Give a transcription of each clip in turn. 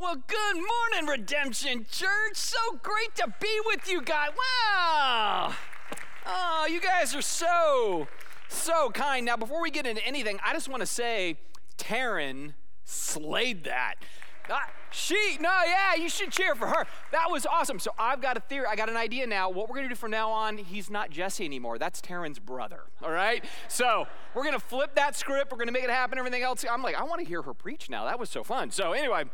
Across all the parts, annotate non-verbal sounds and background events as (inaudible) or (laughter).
Well, good morning, Redemption Church. So great to be with you guys. Wow. Oh, you guys are so, so kind. Now, before we get into anything, I just want to say Taryn slayed that. Uh, she, no, yeah, you should cheer for her. That was awesome. So I've got a theory, I got an idea now. What we're gonna do from now on, he's not Jesse anymore. That's Taryn's brother, all right? So we're gonna flip that script, we're gonna make it happen, everything else. I'm like, I wanna hear her preach now. That was so fun. So anyway,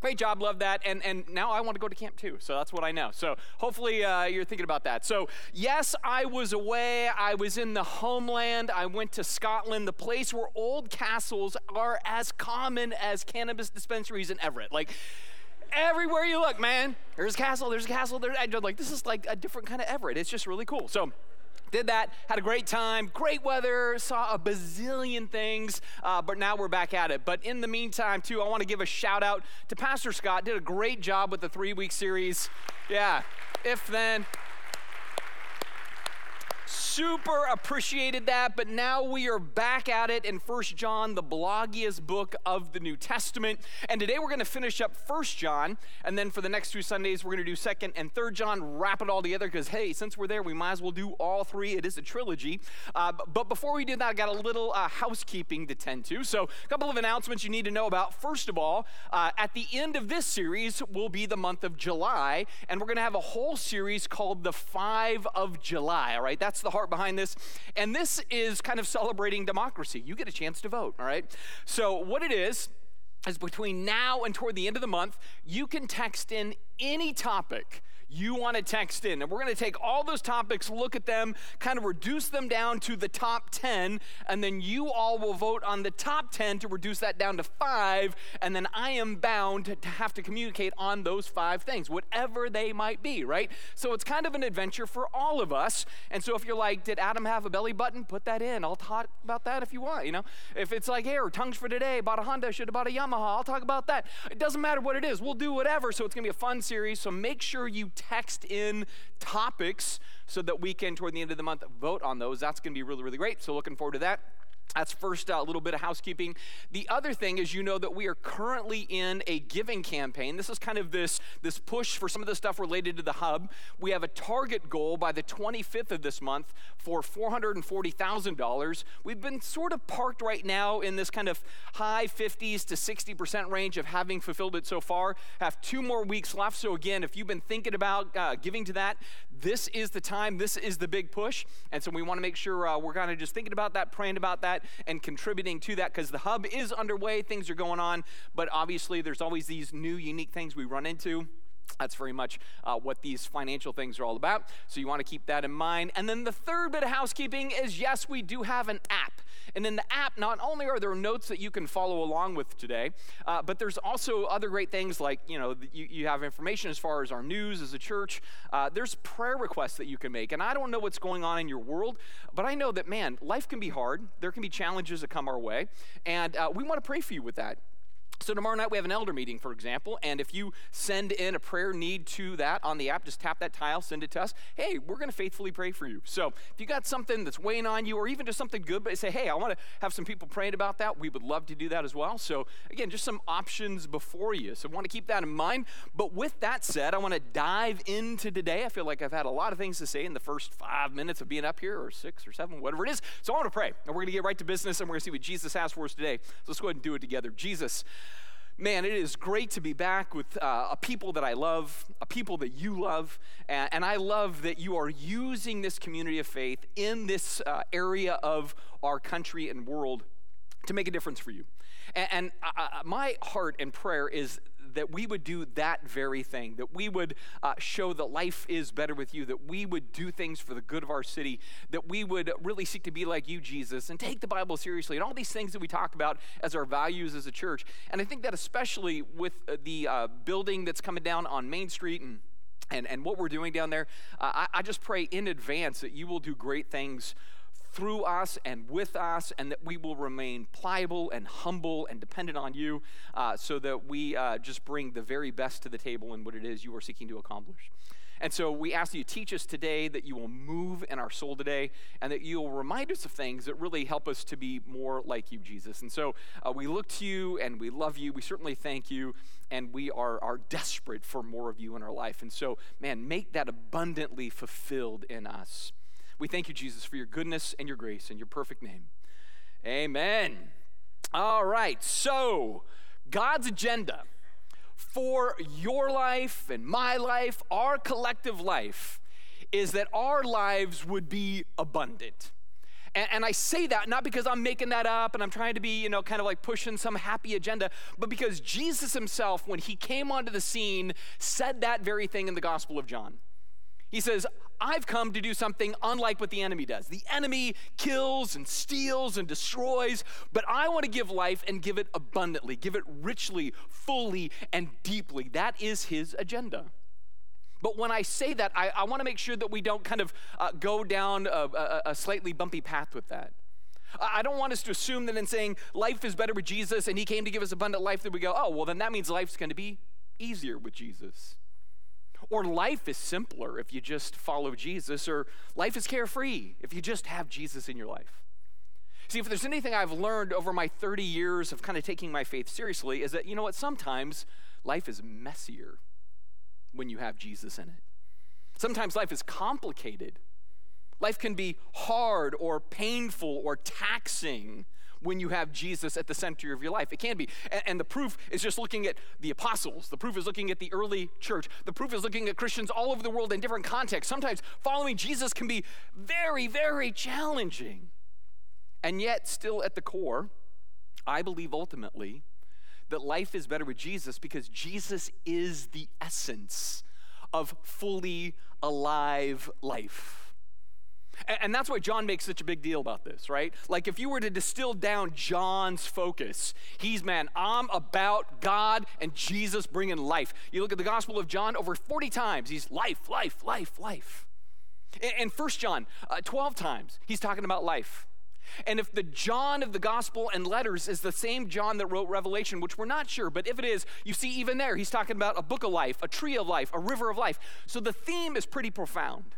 Great job, love that. And, and now I want to go to camp too, so that's what I know. So hopefully uh, you're thinking about that. So, yes, I was away. I was in the homeland. I went to Scotland, the place where old castles are as common as cannabis dispensaries in Everett. Like, everywhere you look, man, there's a castle, there's a castle. There's, like, this is like a different kind of Everett. It's just really cool. So, did that, had a great time, great weather, saw a bazillion things, uh, but now we're back at it. But in the meantime, too, I want to give a shout out to Pastor Scott. Did a great job with the three week series. Yeah, if then super appreciated that, but now we are back at it in First John, the bloggiest book of the New Testament. And today we're going to finish up First John, and then for the next two Sundays, we're going to do Second and Third John, wrap it all together, because hey, since we're there, we might as well do all three. It is a trilogy. Uh, but before we do that, I got a little uh, housekeeping to tend to. So, a couple of announcements you need to know about. First of all, uh, at the end of this series will be the month of July, and we're going to have a whole series called The Five of July, all right? That's the heart behind this. And this is kind of celebrating democracy. You get a chance to vote, all right? So, what it is, is between now and toward the end of the month, you can text in any topic you want to text in. And we're going to take all those topics, look at them, kind of reduce them down to the top 10, and then you all will vote on the top 10 to reduce that down to five. And then I am bound to have to communicate on those five things, whatever they might be, right? So it's kind of an adventure for all of us. And so if you're like, did Adam have a belly button? Put that in. I'll talk about that if you want, you know? If it's like, hey, or tongues for today, bought a Honda, should have bought a Yamaha, I'll talk about that. It doesn't matter what it is. We'll do whatever. So it's going to be a fun series. So make sure you text in topics so that we can, toward the end of the month, vote on those. That's going to be really, really great. So looking forward to that. That's first a uh, little bit of housekeeping. The other thing is you know that we are currently in a giving campaign. This is kind of this, this push for some of the stuff related to the hub. We have a target goal by the 25th of this month for $440,000. We've been sort of parked right now in this kind of high 50s to 60% range of having fulfilled it so far. Have two more weeks left. So again, if you've been thinking about uh, giving to that, this is the time. This is the big push. And so we want to make sure uh, we're kind of just thinking about that, praying about that and contributing to that because the hub is underway, things are going on, but obviously there's always these new, unique things we run into. That's very much uh, what these financial things are all about. So you want to keep that in mind. And then the third bit of housekeeping is yes, we do have an app. And in the app, not only are there notes that you can follow along with today, uh, but there's also other great things like, you know, you, you have information as far as our news as a church. Uh, there's prayer requests that you can make. And I don't know what's going on in your world, but I know that, man, life can be hard. There can be challenges that come our way. And uh, we want to pray for you with that. So, tomorrow night we have an elder meeting, for example, and if you send in a prayer need to that on the app, just tap that tile, send it to us. Hey, we're going to faithfully pray for you. So, if you got something that's weighing on you, or even just something good, but say, hey, I want to have some people praying about that, we would love to do that as well. So, again, just some options before you. So, want to keep that in mind. But with that said, I want to dive into today. I feel like I've had a lot of things to say in the first five minutes of being up here, or six or seven, whatever it is. So, I want to pray, and we're going to get right to business, and we're going to see what Jesus has for us today. So, let's go ahead and do it together. Jesus, man, it is great to be back with uh, a people that I love, a people that you love, and, and, I love that you are using this community of faith in this uh, area of our country and world to make a difference for you. And, and uh, uh my heart and prayer is that we would do that very thing, that we would uh, show that life is better with you, that we would do things for the good of our city, that we would really seek to be like you, Jesus, and take the Bible seriously, and all these things that we talk about as our values as a church. And I think that especially with uh, the uh, building that's coming down on Main Street and and, and what we're doing down there, uh, I, I just pray in advance that you will do great things through us and with us, and that we will remain pliable and humble and dependent on you uh, so that we uh, just bring the very best to the table in what it is you are seeking to accomplish. And so we ask that you teach us today, that you will move in our soul today, and that you'll remind us of things that really help us to be more like you, Jesus. And so uh, we look to you and we love you. We certainly thank you, and we are, are desperate for more of you in our life. And so, man, make that abundantly fulfilled in us. We thank you, Jesus, for your goodness and your grace and your perfect name. Amen. All right, so God's agenda for your life and my life, our collective life, is that our lives would be abundant. And, I say that not because I'm making that up and I'm trying to be, you know, kind of like pushing some happy agenda, but because Jesus himself, when he came onto the scene, said that very thing in the Gospel of John. He says, I've come to do something unlike what the enemy does. The enemy kills and steals and destroys, but I want to give life and give it abundantly, give it richly, fully, and deeply. That is his agenda. But when I say that, I, I want to make sure that we don't kind of uh, go down a, a, a slightly bumpy path with that. I don't want us to assume that in saying life is better with Jesus and he came to give us abundant life that we go, oh, well, then that means life's going to be easier with Jesus. Or life is simpler if you just follow Jesus, or life is carefree if you just have Jesus in your life. See, if there's anything I've learned over my 30 years of kind of taking my faith seriously, is that, you know what, sometimes life is messier when you have Jesus in it. Sometimes life is complicated. Life can be hard or painful or taxing when you have Jesus at the center of your life. It can be. And, and, the proof is just looking at the apostles. The proof is looking at the early church. The proof is looking at Christians all over the world in different contexts. Sometimes following Jesus can be very, very challenging. And yet, still at the core, I believe ultimately that life is better with Jesus because Jesus is the essence of fully alive life. And that's why John makes such a big deal about this, right? Like, if you were to distill down John's focus, he's, man, I'm about God and Jesus bringing life. You look at the Gospel of John over 40 times, he's life, life, life, life. And 1 John, uh, 12 times, he's talking about life. And if the John of the gospel and letters is the same John that wrote Revelation, which we're not sure, but if it is, you see even there, he's talking about a book of life, a tree of life, a river of life. So the theme is pretty profound.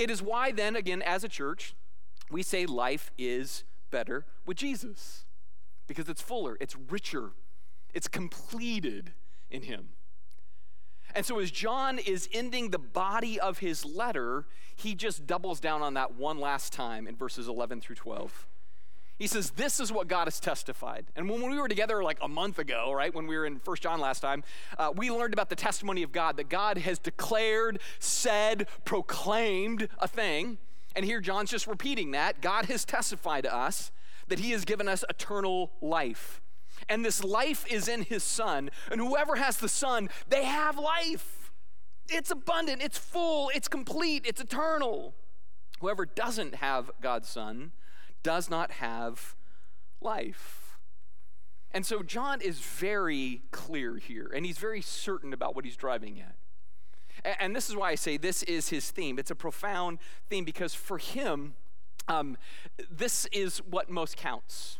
It is why, then, again, as a church, we say life is better with Jesus because it's fuller, it's richer, it's completed in Him. And so, as John is ending the body of his letter, he just doubles down on that one last time in verses 11 through 12. He says, This is what God has testified. And when we were together like a month ago, right, when we were in First John last time, uh, we learned about the testimony of God, that God has declared, said, proclaimed a thing. And here John's just repeating that. God has testified to us that he has given us eternal life. And this life is in his Son. And whoever has the Son, they have life. It's abundant, it's full, it's complete, it's eternal. Whoever doesn't have God's Son, does not have life. And so John is very clear here, and he's very certain about what he's driving at. And this is why I say this is his theme. It's a profound theme because for him, um, this is what most counts.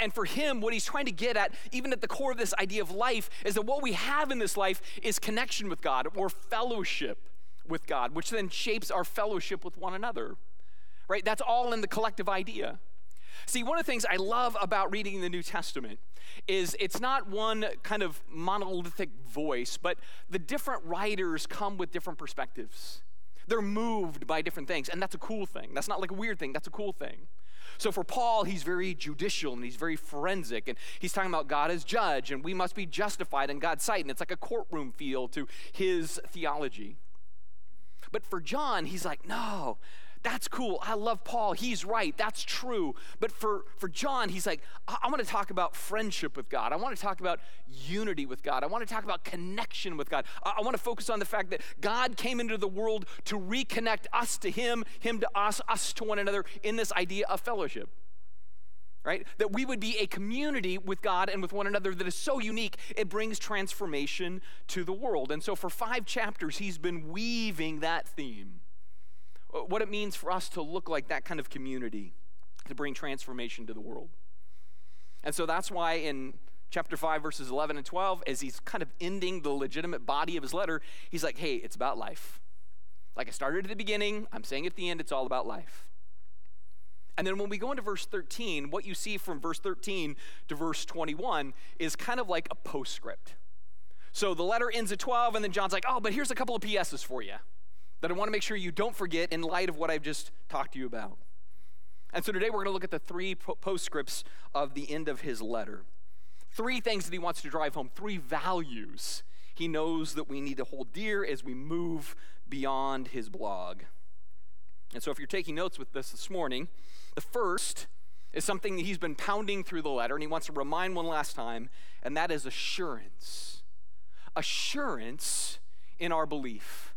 And for him, what he's trying to get at, even at the core of this idea of life, is that what we have in this life is connection with God or fellowship with God, which then shapes our fellowship with one another right? That's all in the collective idea. See, one of the things I love about reading the New Testament is it's not one kind of monolithic voice, but the different writers come with different perspectives. They're moved by different things, and that's a cool thing. That's not like a weird thing, that's a cool thing. So for Paul, he's very judicial and he's very forensic, and he's talking about God as judge, and we must be justified in God's sight, and it's like a courtroom feel to his theology. But for John, he's like, no, that's cool. I love Paul. He's right. That's true. But for, for John, he's like, I, I want to talk about friendship with God. I want to talk about unity with God. I want to talk about connection with God. I, I want to focus on the fact that God came into the world to reconnect us to Him, Him to us, us to one another in this idea of fellowship right? That we would be a community with God and with one another that is so unique, it brings transformation to the world. And so for five chapters, he's been weaving that theme what it means for us to look like that kind of community to bring transformation to the world. And so that's why in chapter 5, verses 11 and 12, as he's kind of ending the legitimate body of his letter, he's like, hey, it's about life. Like I started at the beginning, I'm saying at the end, it's all about life. And then when we go into verse 13, what you see from verse 13 to verse 21 is kind of like a postscript. So the letter ends at 12, and then John's like, oh, but here's a couple of PSs for you that I want to make sure you don't forget in light of what I've just talked to you about. And so today we're going to look at the three postscripts of the end of his letter. Three things that he wants to drive home, three values he knows that we need to hold dear as we move beyond his blog. And so if you're taking notes with this this morning, the first is something that he's been pounding through the letter and he wants to remind one last time, and that is assurance. Assurance in our belief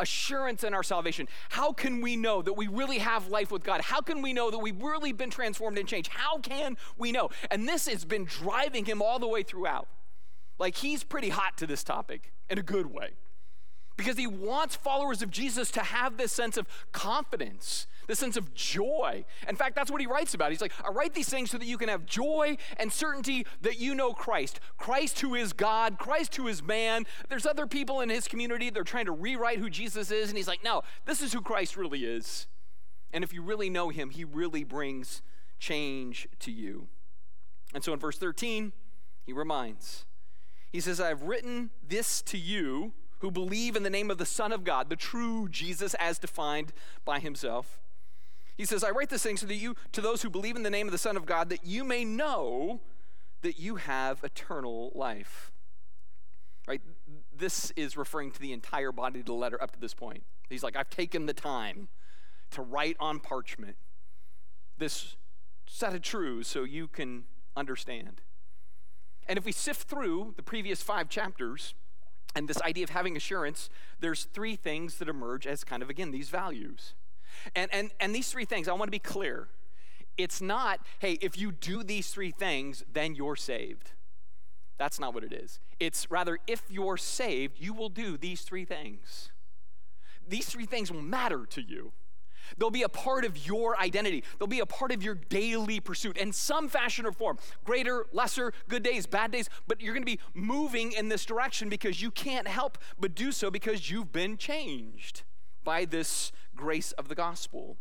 assurance in our salvation. How can we know that we really have life with God? How can we know that we've really been transformed and changed? How can we know? And this has been driving him all the way throughout. Like he's pretty hot to this topic in a good way because he wants followers of Jesus to have this sense of confidence, this sense of joy. In fact, that's what he writes about. He's like, I write these things so that you can have joy and certainty that you know Christ. Christ who is God, Christ who is man. There's other people in his community, they're trying to rewrite who Jesus is. And he's like, no, this is who Christ really is. And if you really know him, he really brings change to you. And so in verse 13, he reminds, he says, I've written this to you who believe in the name of the Son of God, the true Jesus as defined by himself. He says, I write this thing so that you, to those who believe in the name of the Son of God, that you may know that you have eternal life. Right? This is referring to the entire body of the letter up to this point. He's like, I've taken the time to write on parchment this set of truths so you can understand. And if we sift through the previous five chapters, and this idea of having assurance, there's three things that emerge as kind of, again, these values. And, and, and these three things, I want to be clear. It's not, hey, if you do these three things, then you're saved. That's not what it is. It's rather, if you're saved, you will do these three things. These three things will matter to you. They'll be a part of your identity. They'll be a part of your daily pursuit in some fashion or form. Greater, lesser, good days, bad days, but you're going to be moving in this direction because you can't help but do so because you've been changed by this grace of the gospel.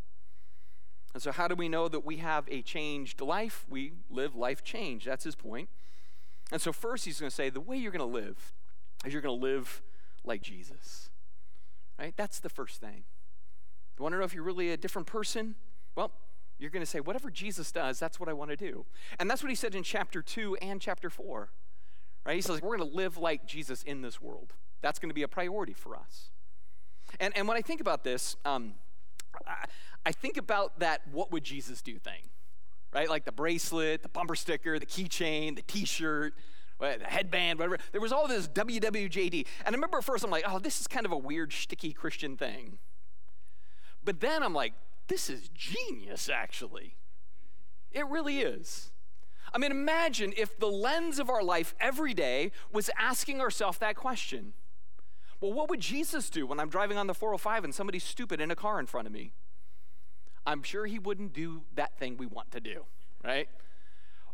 And so, how do we know that we have a changed life? We live life change. That's his point. And so, first, he's going to say the way you're going to live is you're going to live like Jesus. Right? That's the first thing. You want to know if you're really a different person? Well, you're going to say, whatever Jesus does, that's what I want to do. And that's what he said in chapter 2 and chapter 4. Right? He says, we're going to live like Jesus in this world. That's going to be a priority for us. And, and when I think about this, um, I, I think about that what would Jesus do thing, right? Like the bracelet, the bumper sticker, the keychain, the t shirt, the headband, whatever. There was all this WWJD. And I remember at first I'm like, oh, this is kind of a weird, sticky Christian thing. But then I'm like, this is genius, actually. It really is. I mean, imagine if the lens of our life every day was asking ourselves that question. Well, what would Jesus do when I'm driving on the 405 and somebody's stupid in a car in front of me? I'm sure he wouldn't do that thing we want to do, right?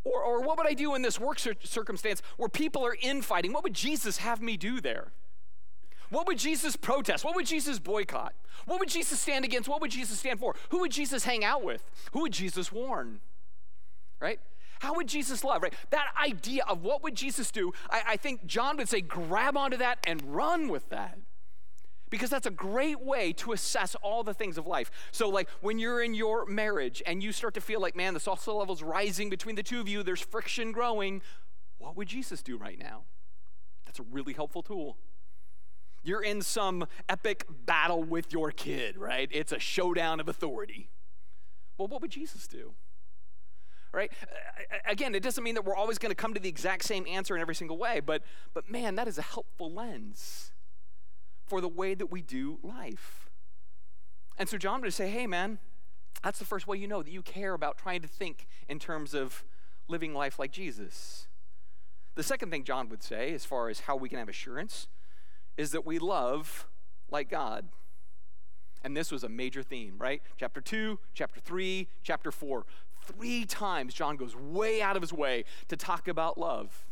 Or, or what would I do in this work circumstance where people are infighting? What would Jesus have me do there? What would Jesus protest? What would Jesus boycott? What would Jesus stand against? What would Jesus stand for? Who would Jesus hang out with? Who would Jesus warn? Right? How would Jesus love? Right? That idea of what would Jesus do, I, I think John would say, grab onto that and run with that. Because that's a great way to assess all the things of life. So, like when you're in your marriage and you start to feel like, man, the salsa level's rising between the two of you, there's friction growing, what would Jesus do right now? That's a really helpful tool. You're in some epic battle with your kid, right? It's a showdown of authority. Well, what would Jesus do? Right? Again, it doesn't mean that we're always going to come to the exact same answer in every single way, but but man, that is a helpful lens for the way that we do life. And so John would say, "Hey man, that's the first way you know that you care about trying to think in terms of living life like Jesus." The second thing John would say, as far as how we can have assurance, is that we love like God. And this was a major theme, right? Chapter 2, chapter 3, chapter 4. Three times John goes way out of his way to talk about love.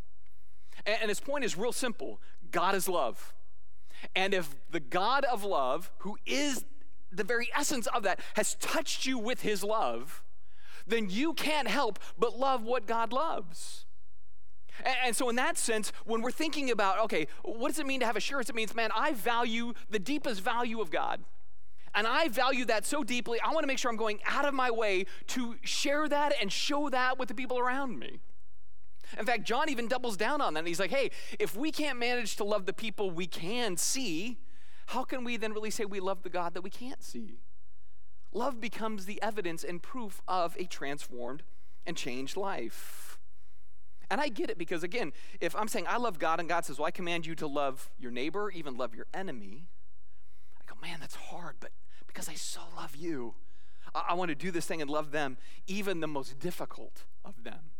And, his point is real simple God is love. And if the God of love, who is the very essence of that, has touched you with his love, then you can't help but love what God loves. And, so, in that sense, when we're thinking about, okay, what does it mean to have assurance? It means, man, I value the deepest value of God. And I value that so deeply, I want to make sure I'm going out of my way to share that and show that with the people around me. In fact, John even doubles down on that. He's like, hey, if we can't manage to love the people we can see, how can we then really say we love the God that we can't see? Love becomes the evidence and proof of a transformed and changed life. And I get it because, again, if I'm saying I love God and God says, well, I command you to love your neighbor, even love your enemy, I go, man, that's hard, but because I so love you, I, I want to do this thing and love them, even the most difficult of them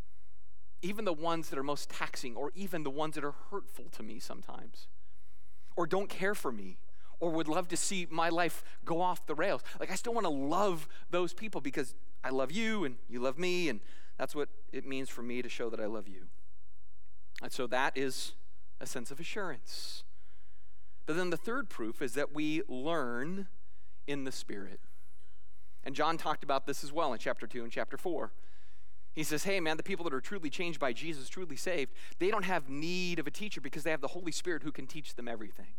even the ones that are most taxing, or even the ones that are hurtful to me sometimes, or don't care for me, or would love to see my life go off the rails. Like, I still want to love those people because I love you and you love me, and that's what it means for me to show that I love you. And so that is a sense of assurance. But then the third proof is that we learn in the Spirit. And John talked about this as well in chapter 2 and chapter 4. He says, Hey, man, the people that are truly changed by Jesus, truly saved, they don't have need of a teacher because they have the Holy Spirit who can teach them everything.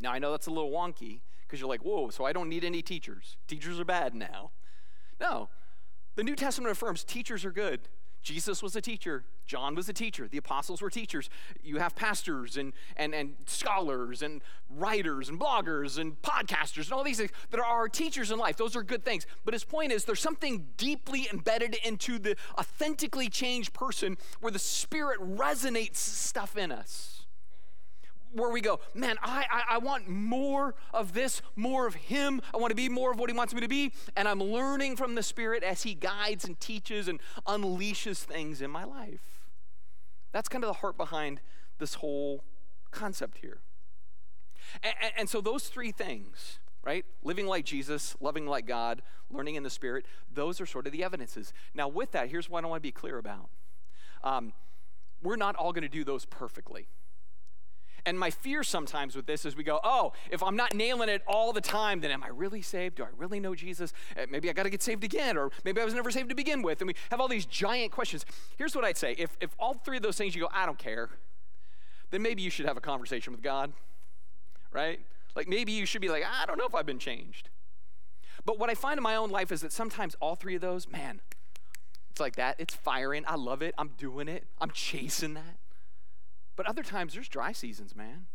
Now, I know that's a little wonky because you're like, Whoa, so I don't need any teachers. Teachers are bad now. No, the New Testament affirms teachers are good. Jesus was a teacher. John was a teacher. The apostles were teachers. You have pastors and, and, and scholars and writers and bloggers and podcasters and all these things that are teachers in life. Those are good things. But his point is there's something deeply embedded into the authentically changed person where the Spirit resonates stuff in us where we go, man, I, I, I, want more of this, more of Him. I want to be more of what He wants me to be. And I'm learning from the Spirit as He guides and teaches and unleashes things in my life. That's kind of the heart behind this whole concept here. And, and, and so, those three things, right? Living like Jesus, loving like God, learning in the Spirit, those are sort of the evidences. Now, with that, here's what I want to be clear about. Um, we're not all going to do those perfectly. And my fear sometimes with this is we go, oh, if I'm not nailing it all the time, then am I really saved? Do I really know Jesus? Eh, maybe I got to get saved again, or maybe I was never saved to begin with. And we have all these giant questions. Here's what I'd say if, if all three of those things you go, I don't care, then maybe you should have a conversation with God, right? Like maybe you should be like, I don't know if I've been changed. But what I find in my own life is that sometimes all three of those, man, it's like that. It's firing. I love it. I'm doing it. I'm chasing that. But other times there's dry seasons, man.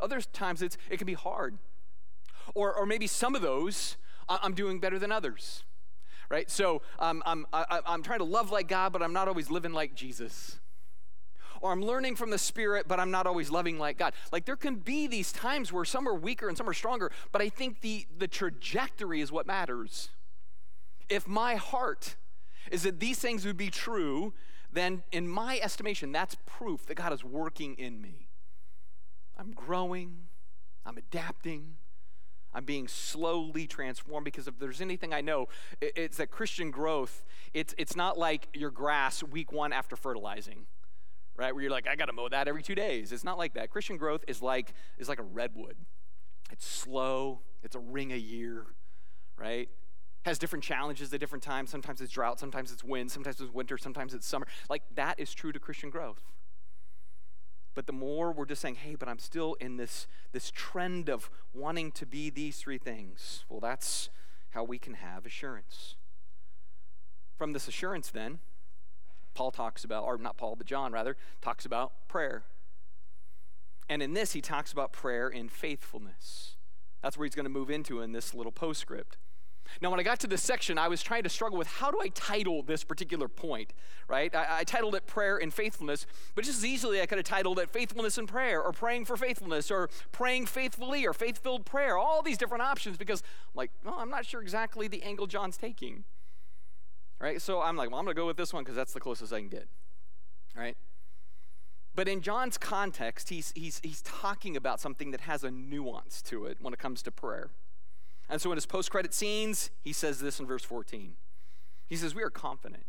Other times it's, it can be hard. Or, or maybe some of those I'm doing better than others, right? So um, I'm, I, I'm trying to love like God, but I'm not always living like Jesus. Or I'm learning from the Spirit, but I'm not always loving like God. Like there can be these times where some are weaker and some are stronger, but I think the, the trajectory is what matters. If my heart is that these things would be true, then in my estimation, that's proof that God is working in me. I'm growing, I'm adapting, I'm being slowly transformed because if there's anything I know, it's that Christian growth, it's, it's not like your grass week one after fertilizing, right? Where you're like, I gotta mow that every two days. It's not like that. Christian growth is like, is like a redwood. It's slow, it's a ring a year, right? Has different challenges at different times. Sometimes it's drought, sometimes it's wind, sometimes it's winter, sometimes it's summer. Like that is true to Christian growth. But the more we're just saying, hey, but I'm still in this, this trend of wanting to be these three things, well, that's how we can have assurance. From this assurance, then, Paul talks about, or not Paul, but John rather, talks about prayer. And in this, he talks about prayer in faithfulness. That's where he's going to move into in this little postscript. Now, when I got to this section, I was trying to struggle with how do I title this particular point, right? I, I, titled it Prayer and Faithfulness, but just as easily I could have titled it Faithfulness and Prayer, or Praying for Faithfulness, or Praying Faithfully, or Faith Filled Prayer, all these different options because, I'm like, well, I'm not sure exactly the angle John's taking, right? So I'm like, well, I'm going to go with this one because that's the closest I can get, right? But in John's context, he's, he's, he's talking about something that has a nuance to it when it comes to prayer. And so in his post credit scenes, he says this in verse 14. He says, We are confident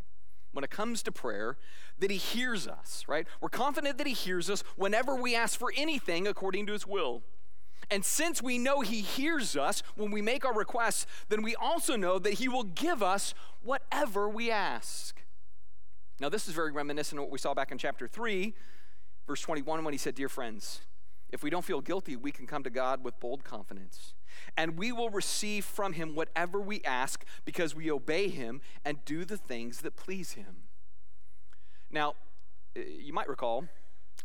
when it comes to prayer that he hears us, right? We're confident that he hears us whenever we ask for anything according to his will. And since we know he hears us when we make our requests, then we also know that he will give us whatever we ask. Now, this is very reminiscent of what we saw back in chapter 3, verse 21, when he said, Dear friends, if we don't feel guilty, we can come to God with bold confidence. And we will receive from him whatever we ask because we obey him and do the things that please him. Now, eh, you might recall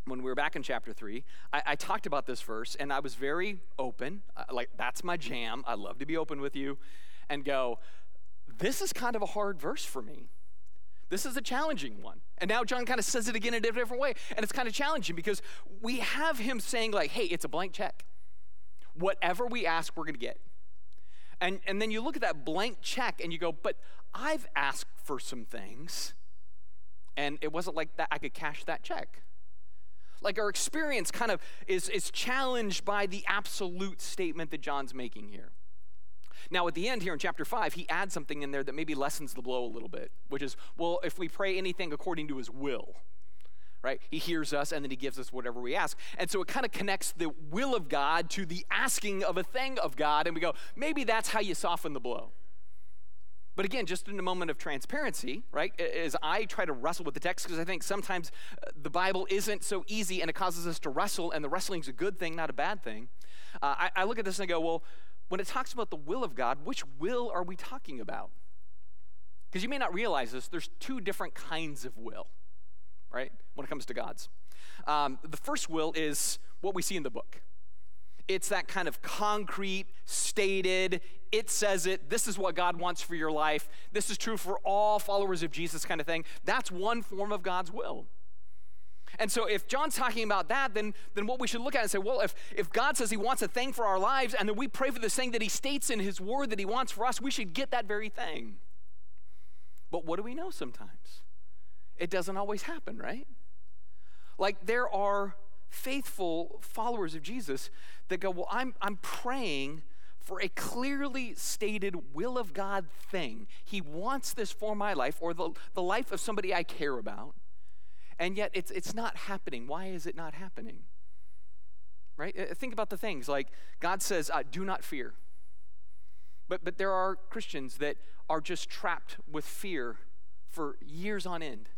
when we were back in chapter 3, I, I talked about this verse and I was very open. Uh, like, that's my jam. I love to be open with you and go, this is kind of a hard verse for me. This is a challenging one. And now John kind of says it again in a different way. And it's kind of challenging because we have him saying, like, hey, it's a blank check. Whatever we ask, we're going to get. And, and then you look at that blank check and you go, but I've asked for some things. And it wasn't like that I could cash that check. Like our experience kind of is, is challenged by the absolute statement that John's making here. Now, at the end here in chapter 5, he adds something in there that maybe lessens the blow a little bit, which is, well, if we pray anything according to his will, right? He hears us and then he gives us whatever we ask. And so it kind of connects the will of God to the asking of a thing of God. And we go, maybe that's how you soften the blow. But again, just in a moment of transparency, right, as I try to wrestle with the text, because I think sometimes uh, the Bible isn't so easy and it causes us to wrestle, and the wrestling's a good thing, not a bad thing. Uh, I, I look at this and I go, well, when it talks about the will of God, which will are we talking about? Because you may not realize this, there's two different kinds of will, right, when it comes to God's. Um, the first will is what we see in the book. It's that kind of concrete, stated, it says it, this is what God wants for your life, this is true for all followers of Jesus kind of thing. That's one form of God's will. And so if John's talking about that, then, then what we should look at and say, well, if, if God says he wants a thing for our lives and then we pray for this thing that he states in his word that he wants for us, we should get that very thing. But what do we know sometimes? It doesn't always happen, right? Like there are faithful followers of Jesus that go, Well, I'm, I'm praying for a clearly stated will of God thing. He wants this for my life or the, the life of somebody I care about. And yet it's, it's not happening. Why is it not happening? Right? Uh, think about the things like God says, uh, do not fear. But, but there are Christians that are just trapped with fear for years on end.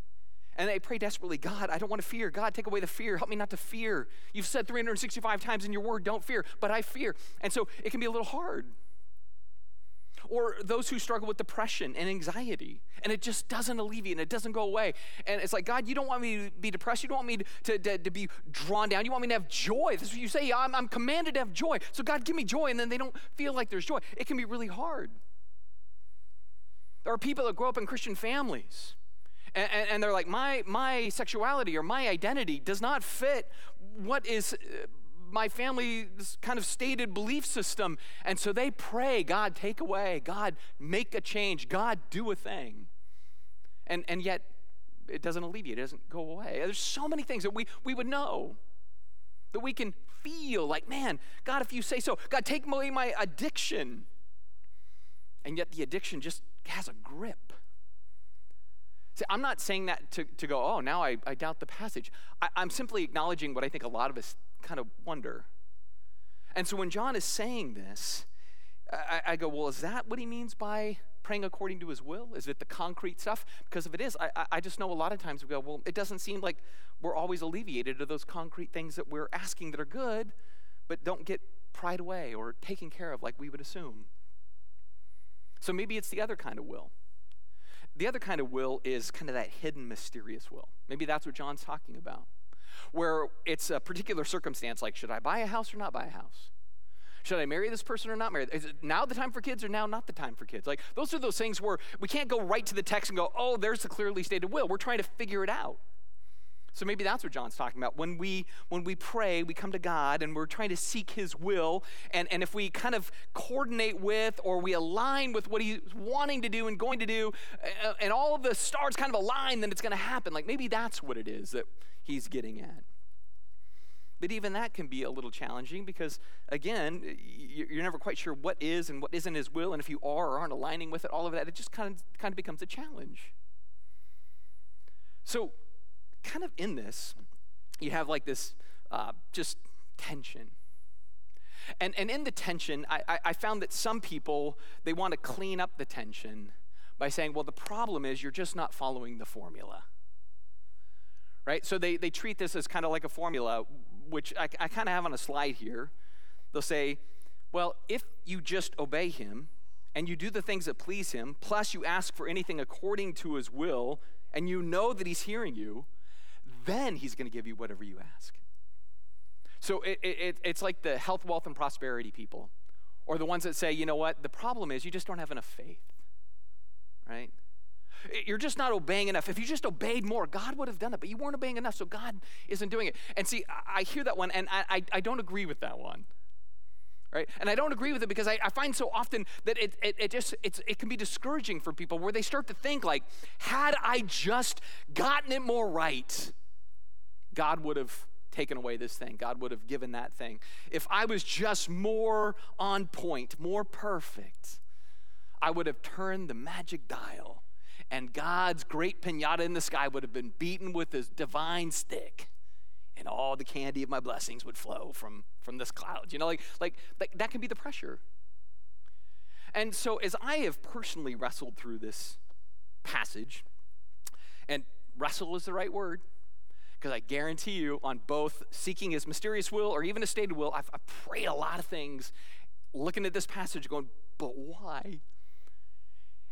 And they pray desperately, God, I don't want to fear. God, take away the fear. Help me not to fear. You've said 365 times in your word, don't fear, but I fear. And so it can be a little hard. Or those who struggle with depression and anxiety, and it just doesn't alleviate and it doesn't go away. And it's like, God, you don't want me to be depressed. You don't want me to, to, to be drawn down. You want me to have joy. This is what you say. I'm, I'm commanded to have joy. So, God, give me joy. And then they don't feel like there's joy. It can be really hard. There are people that grow up in Christian families and, and, they're like, my, my sexuality or my identity does not fit what is uh, my family's kind of stated belief system. And so they pray, God, take away, God, make a change, God, do a thing. And, and yet, it doesn't alleviate, it doesn't go away. There's so many things that we, we would know that we can feel like, man, God, if you say so, God, take away my addiction. And yet the addiction just has a grip. See, I'm not saying that to, to go, oh, now I, I doubt the passage. I, I'm simply acknowledging what I think a lot of us kind of wonder. And so when John is saying this, I, I, go, well, is that what he means by praying according to his will? Is it the concrete stuff? Because if it is, I, I just know a lot of times we go, well, it doesn't seem like we're always alleviated of those concrete things that we're asking that are good, but don't get pried away or taken care of like we would assume. So maybe it's the other kind of will. The other kind of will is kind of that hidden, mysterious will. Maybe that's what John's talking about, where it's a particular circumstance like, should I buy a house or not buy a house? Should I marry this person or not marry? Is it now the time for kids or now not the time for kids? Like, those are those things where we can't go right to the text and go, oh, there's the clearly stated will. We're trying to figure it out. So maybe that's what John's talking about. When we when we pray, we come to God and we're trying to seek his will. And, and if we kind of coordinate with or we align with what he's wanting to do and going to do, uh, and all of the stars kind of align, then it's going to happen. Like maybe that's what it is that he's getting at. But even that can be a little challenging because, again, you're never quite sure what is and what isn't His will. And if you are or aren't aligning with it, all of that, it just kind of, kind of becomes a challenge. So, kind of in this, you have like this uh, just tension. And, and in the tension, I, I found that some people, they want to clean up the tension by saying, well, the problem is you're just not following the formula. Right? So they, they treat this as kind of like a formula, which I, I kind of have on a slide here. They'll say, well, if you just obey him and you do the things that please him, plus you ask for anything according to his will, and you know that he's hearing you, then he's going to give you whatever you ask. So it, it, it's like the health, wealth, and prosperity people, or the ones that say, you know what, the problem is you just don't have enough faith, right? You're just not obeying enough. If you just obeyed more, God would have done it, but you weren't obeying enough, so God isn't doing it. And see, I hear that one, and I, I, I don't agree with that one. Right? And I don't agree with it because I, I find so often that it, it, it just it's, it can be discouraging for people where they start to think like, had I just gotten it more right, God would have taken away this thing. God would have given that thing. If I was just more on point, more perfect, I would have turned the magic dial, and God's great pinata in the sky would have been beaten with his divine stick, and all the candy of my blessings would flow from, from this cloud. You know, like, like, like that can be the pressure. And so, as I have personally wrestled through this passage, and wrestle is the right word, because I guarantee you, on both seeking his mysterious will or even a stated will, I've, I pray a lot of things looking at this passage going, but why?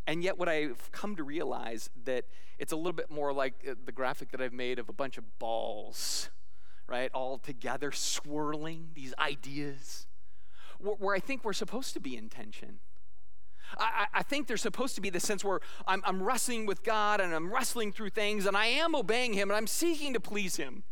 And yet, what I've come to realize that it's a little bit more like uh, the graphic that I've made of a bunch of balls, right, all together swirling these ideas, where, where I think we're supposed to be in tension. I, I, think there's supposed to be this sense where I'm, I'm wrestling with God and I'm wrestling through things and I am obeying Him and I'm seeking to please Him.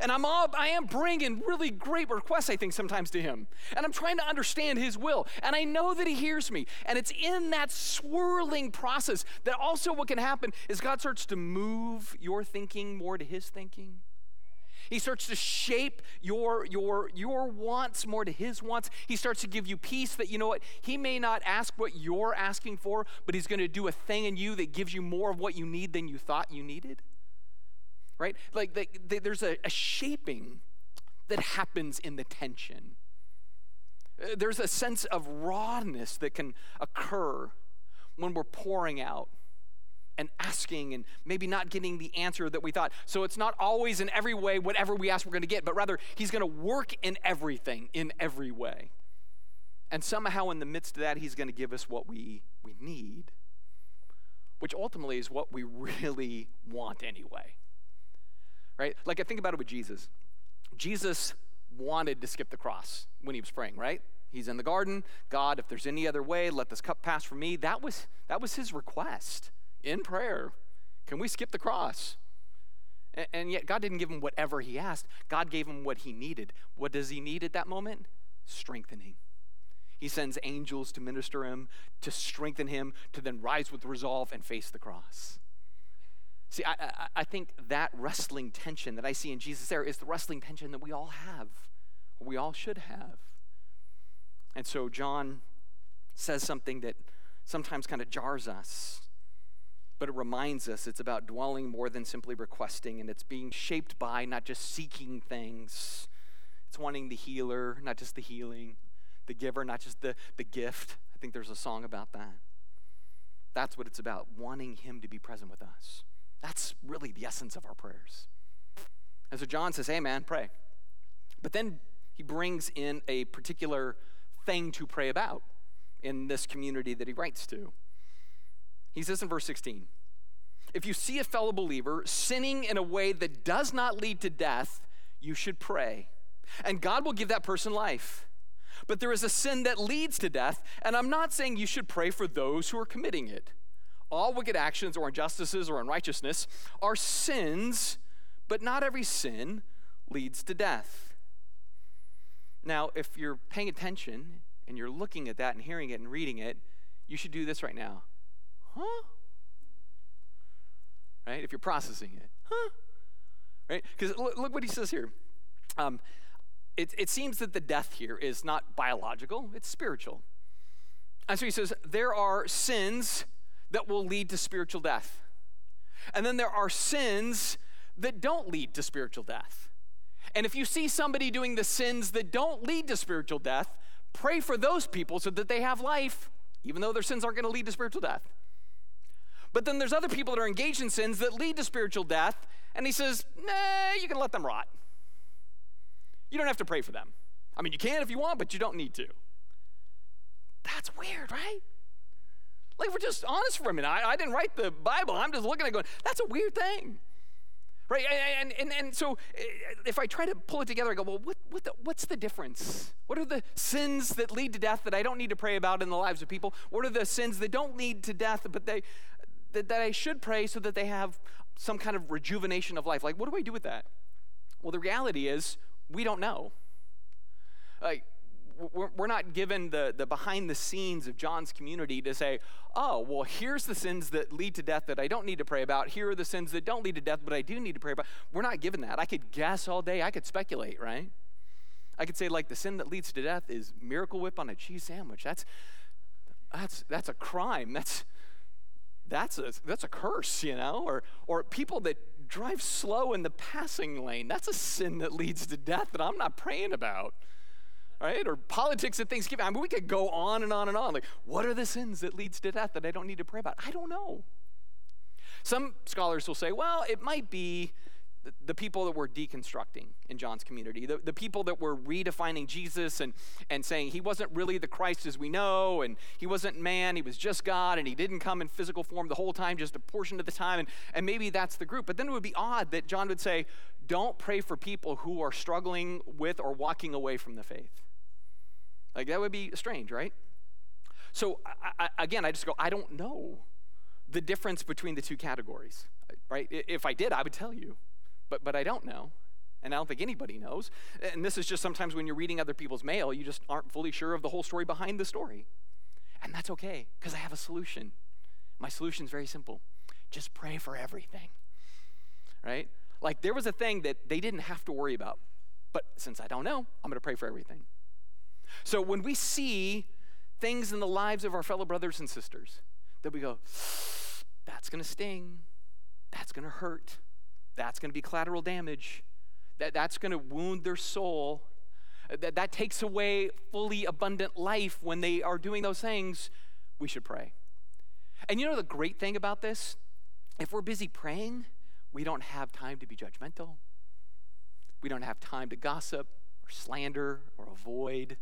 And I'm all, I am bringing really great requests, I think, sometimes to Him. And I'm trying to understand His will. And I know that He hears me. And it's in that swirling process that also what can happen is God starts to move your thinking more to His thinking. He starts to shape your, your, your wants more to his wants. He starts to give you peace that, you know what, he may not ask what you're asking for, but he's going to do a thing in you that gives you more of what you need than you thought you needed. Right? Like, the, there's a, a shaping that happens in the tension. Uh, there's a sense of rawness that can occur when we're pouring out and asking and maybe not getting the answer that we thought. So it's not always in every way whatever we ask we're going to get, but rather He's going to work in everything, in every way. And somehow in the midst of that, He's going to give us what we, we need, which ultimately is what we really want anyway. Right? Like I think about it with Jesus. Jesus wanted to skip the cross when he was praying, right? He's in the garden. God, if there's any other way, let this cup pass from me. That was that was his request in prayer. Can we skip the cross? And yet, God didn't give him whatever he asked. God gave him what he needed. What does he need at that moment? Strengthening. He sends angels to minister him, to strengthen him, to then rise with resolve and face the cross. See, I, I, I think that wrestling tension that I see in Jesus there is the wrestling tension that we all have, we all should have. And so John says something that sometimes kind of jars us but it reminds us it's about dwelling more than simply requesting, and it's being shaped by not just seeking things. It's wanting the healer, not just the healing, the giver, not just the, the gift. I think there's a song about that. That's what it's about, wanting Him to be present with us. That's really the essence of our prayers. And so John says, Hey, man, pray. But then he brings in a particular thing to pray about in this community that he writes to. He says in verse 16 If you see a fellow believer sinning in a way that does not lead to death, you should pray, and God will give that person life. But there is a sin that leads to death, and I'm not saying you should pray for those who are committing it. All wicked actions or injustices or unrighteousness are sins, but not every sin leads to death. Now, if you're paying attention and you're looking at that and hearing it and reading it, you should do this right now huh? Right? If you're processing it, huh? Right? Because look, look, what he says here. Um, it, it seems that the death here is not biological, it's spiritual. And so he says, there are sins that will lead to spiritual death. And then there are sins that don't lead to spiritual death. And if you see somebody doing the sins that don't lead to spiritual death, pray for those people so that they have life, even though their sins aren't going to lead to spiritual death. But then there's other people that are engaged in sins that lead to spiritual death, and he says, nah, you can let them rot. You don't have to pray for them. I mean, you can if you want, but you don't need to. That's weird, right? Like, we're just honest for a minute. I, I didn't write the Bible. I'm just looking at it going, that's a weird thing. Right? And, and, and so eh, if I try to pull it together, I go, well, what, what the, what's the difference? What are the sins that lead to death that I don't need to pray about in the lives of people? What are the sins that don't lead to death, but they, that, that I should pray so that they have some kind of rejuvenation of life? Like, what do I do with that? Well, the reality is, we don't know. Like, we're not given the, the behind the scenes of John's community to say, oh, well, here's the sins that lead to death that I don't need to pray about. Here are the sins that don't lead to death, but I do need to pray about. We're not given that. I could guess all day. I could speculate, right? I could say, like, the sin that leads to death is Miracle Whip on a cheese sandwich. That's, that's, that's a crime. That's, that's, a, that's a curse, you know? Or, or people that drive slow in the passing lane. That's a sin that leads to death that I'm not praying about right? Or politics at Thanksgiving. I mean, we could go on and on and on. Like, what are the sins that leads to death that I don't need to pray about? I don't know. Some scholars will say, well, it might be the people that were deconstructing in John's community, the, the people that were redefining Jesus and, and saying he wasn't really the Christ as we know, and he wasn't man, he was just God, and he didn't come in physical form the whole time, just a portion of the time, and, and maybe that's the group. But then it would be odd that John would say, don't pray for people who are struggling with or walking away from the faith. Like, that would be strange, right? So, I, I, again, I just go, I don't know the difference between the two categories, right? If I did, I would tell you, but, but I don't know. And I don't think anybody knows. And this is just sometimes when you're reading other people's mail, you just aren't fully sure of the whole story behind the story. And that's okay, because I have a solution. My solution is very simple just pray for everything, right? Like there was a thing that they didn't have to worry about. But since I don't know, I'm going to pray for everything. So when we see things in the lives of our fellow brothers and sisters that we go, that's going to sting, that's going to hurt, that's going to be collateral damage, that, that's going to wound their soul, that, that takes away fully abundant life when they are doing those things, we should pray. And you know the great thing about this? If we're busy praying, we don't have time to be judgmental. We don't have time to gossip or slander or avoid.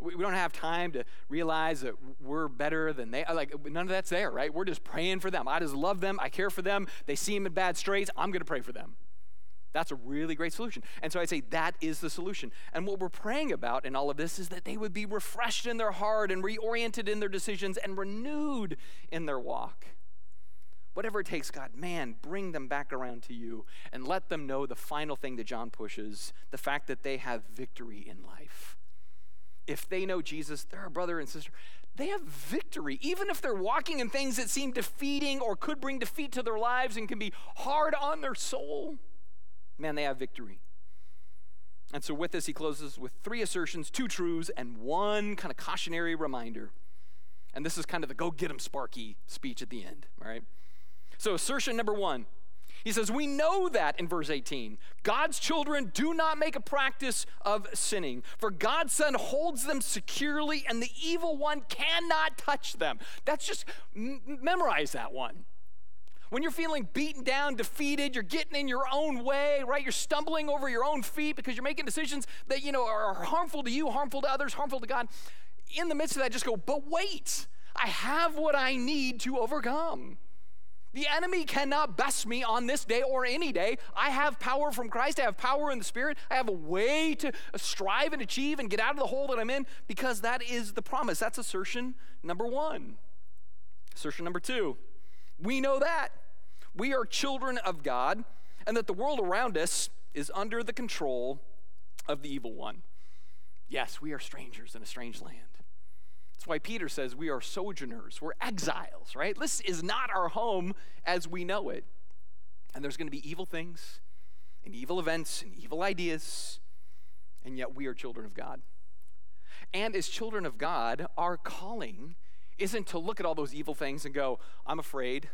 We, don't have time to realize that we're better than they like none of that's there, right? We're just praying for them. I just love them. I care for them. They seem in bad straits. I'm going to pray for them. That's a really great solution. And so I'd say that is the solution. And what we're praying about in all of this is that they would be refreshed in their heart and reoriented in their decisions and renewed in their walk. Whatever it takes, God, man, bring them back around to you and let them know the final thing that John pushes the fact that they have victory in life if they know Jesus, they're a brother and sister. They have victory. Even if they're walking in things that seem defeating or could bring defeat to their lives and can be hard on their soul, man, they have victory. And so, with this, he closes with three assertions, two truths, and one kind of cautionary reminder. And this is kind of the go get 'em Sparky speech at the end, all right? So, assertion number one he says, We know that in verse 18. God's children do not make a practice of sinning, for God's Son holds them securely, and the evil one cannot touch them. That's just, m- memorize that one. When you're feeling beaten down, defeated, you're getting in your own way, right? You're stumbling over your own feet because you're making decisions that, you know, are harmful to you, harmful to others, harmful to God. In the midst of that, just go, but wait, I have what I need to overcome. The enemy cannot best me on this day or any day. I have power from Christ. I have power in the Spirit. I have a way to strive and achieve and get out of the hole that I'm in because that is the promise. That's assertion number one. Assertion number two we know that we are children of God and that the world around us is under the control of the evil one. Yes, we are strangers in a strange land. Why Peter says we are sojourners, we're exiles, right? This is not our home as we know it. And there's going to be evil things and evil events and evil ideas. And yet we are children of God. And as children of God, our calling isn't to look at all those evil things and go, I'm afraid,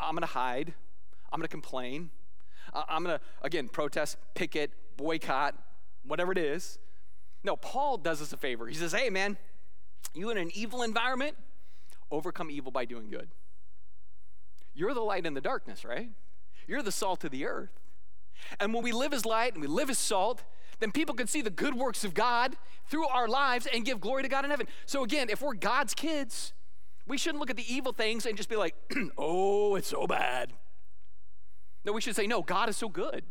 I'm gonna hide, I'm gonna complain, I'm gonna, again, protest, picket, boycott, whatever it is. No, Paul does us a favor. He says, hey, man, you in an evil environment, overcome evil by doing good. You're the light in the darkness, right? You're the salt of the earth. And when we live as light and we live as salt, then people can see the good works of God through our lives and give glory to God in heaven. So, again, if we're God's kids, we shouldn't look at the evil things and just be like, (clears throat) oh, it's so bad. No, we should say, no, God is so good.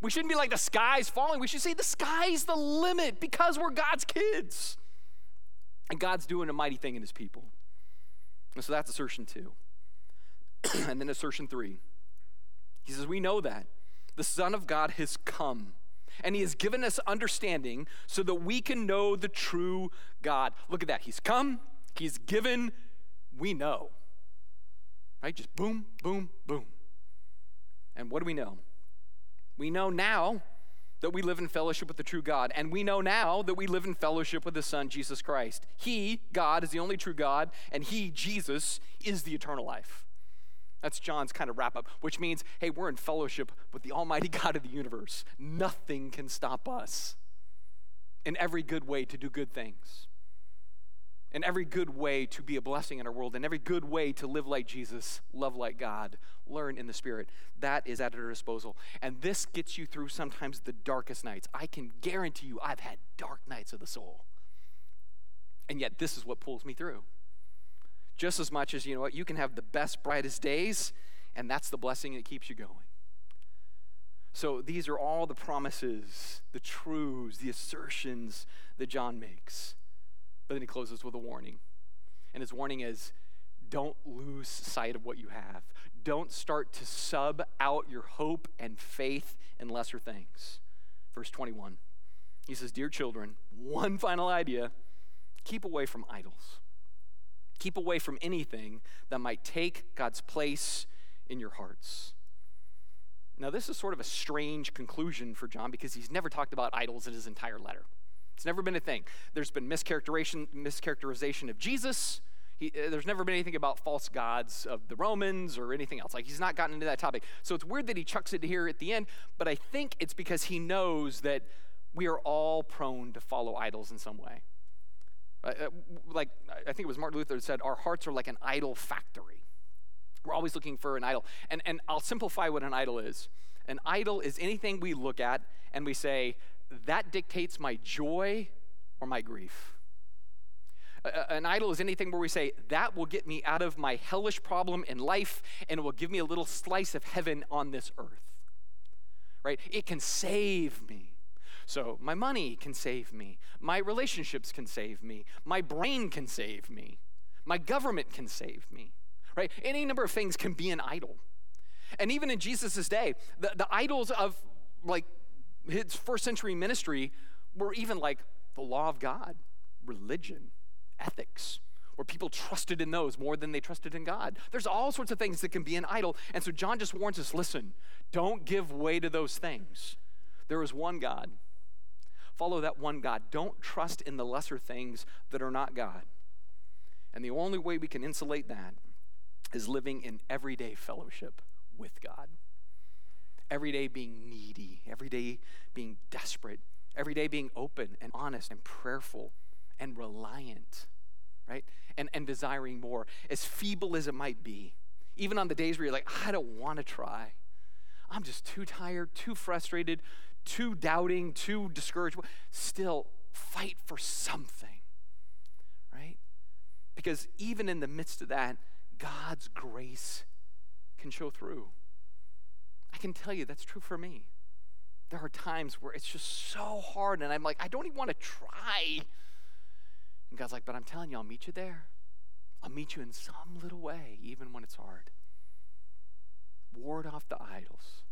We shouldn't be like the sky's falling. We should say the sky's the limit because we're God's kids. And God's doing a mighty thing in his people. And so that's assertion two. (clears throat) and then assertion three. He says, We know that the Son of God has come and he has given us understanding so that we can know the true God. Look at that. He's come, he's given, we know. Right? Just boom, boom, boom. And what do we know? We know now that we live in fellowship with the true God, and we know now that we live in fellowship with the Son, Jesus Christ. He, God, is the only true God, and He, Jesus, is the eternal life. That's John's kind of wrap up, which means, hey, we're in fellowship with the Almighty (laughs) God of the universe. Nothing can stop us in every good way to do good things, in every good way to be a blessing in our world, in every good way to live like Jesus, love like God, learn in the Spirit. That is at our disposal. And this gets you through sometimes the darkest nights. I can guarantee you, I've had dark nights of the soul. And yet, this is what pulls me through just as much as you know what you can have the best brightest days and that's the blessing that keeps you going so these are all the promises the truths the assertions that john makes but then he closes with a warning. And his warning is don't lose sight of what you have. Don't start to sub out your hope and faith in lesser things. Verse 21 he says dear children one final idea. Keep away from idols. Keep away from anything that might take God's place in your hearts. Now, this is sort of a strange conclusion for John because he's never talked about idols in his entire letter. It's never been a thing. There's been mischaracterization, mischaracterization of Jesus. He, uh, there's never been anything about false gods of the Romans or anything else. Like, he's not gotten into that topic. So it's weird that he chucks it here at the end, but I think it's because he knows that we are all prone to follow idols in some way. Uh, uh like, I think it was Martin Luther that said, Our hearts are like an idol factory. We're always looking for an idol. And, and I'll simplify what an idol is an idol is anything we look at and we say, That dictates my joy or my grief. An idol is anything where we say, that will get me out of my hellish problem in life and it will give me a little slice of heaven on this earth. Right? It can save me. So, my money can save me. My relationships can save me. My brain can save me. My government can save me. Right? Any number of things can be an idol. And even in Jesus' day, the, the idols of like his first century ministry were even like the law of God, religion, ethics, where people trusted in those more than they trusted in God. There's all sorts of things that can be an idol. And so John just warns us listen, don't give way to those things. There is one God Follow that one God. Don't trust in the lesser things that are not God. And the only way we can insulate that is living in everyday fellowship with God. Every day being needy, every day being desperate, every day being open and honest and prayerful and reliant, right? And, and desiring more, as feeble as it might be. Even on the days where you're like, I don't want to try. I'm just too tired, too frustrated, too doubting, too discouraged, still fight for something, right? Because even in the midst of that, God's grace can show through. I can tell you that's true for me. There are times where it's just so hard, and I'm like, I don't even want to try. And God's like, but I'm telling you, I'll meet you there. I'll meet you in some little way, even when it's hard. Ward off the idols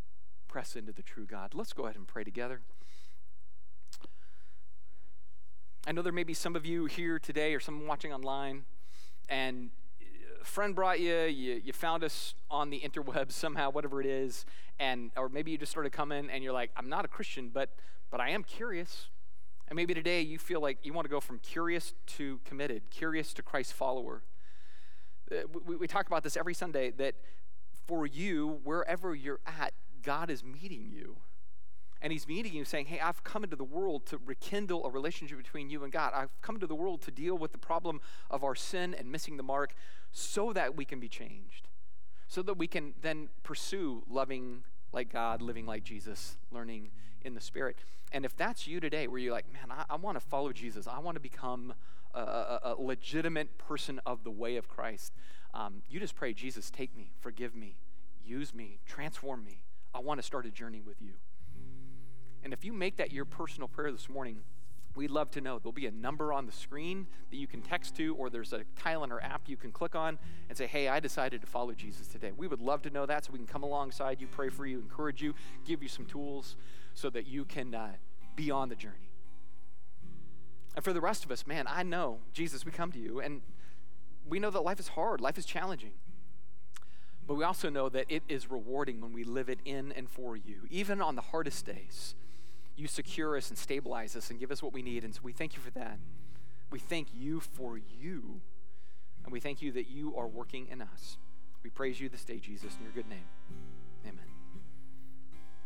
press into the true God. Let's go ahead and pray together. I know there may be some of you here today or someone watching online, and friend brought you, you, you found us on the interwebs (laughs) somehow, whatever it is, and or maybe you just started coming and you're like, I'm not a Christian, but but I am curious. And maybe today you feel like you want to go from curious to committed, curious to Christ follower. Uh, we, we talk about this every Sunday that for you, wherever you're at, God is meeting you. And he's meeting you saying, Hey, I've come into the world to rekindle a relationship between you and God. I've come into the world to deal with the problem of our sin and missing the mark so that we can be changed, so that we can then pursue loving like God, living like Jesus, learning in the Spirit. And if that's you today, where you're like, Man, I, I want to follow Jesus, I want to become a, a, a, legitimate person of the way of Christ, um, you just pray, Jesus, take me, forgive me, use me, transform me. I want to start a journey with you. And if you make that your personal prayer this morning, we'd love to know. There'll be a number on the screen that you can text to, or there's a our app you can click on and say, Hey, I decided to follow Jesus today. We would love to know that so we can come alongside you, pray for you, encourage you, give you some tools so that you can uh, be on the journey. And for the rest of us, man, I know, Jesus, we come to you, and we know that life is hard, life is challenging. But we also know that it is rewarding when we live it in and for you, even on the hardest days you secure us and stabilize us and give us what we need. And so we thank you for that. We thank you for you. And we thank you that you are working in us. We praise you this day, Jesus, in your good name.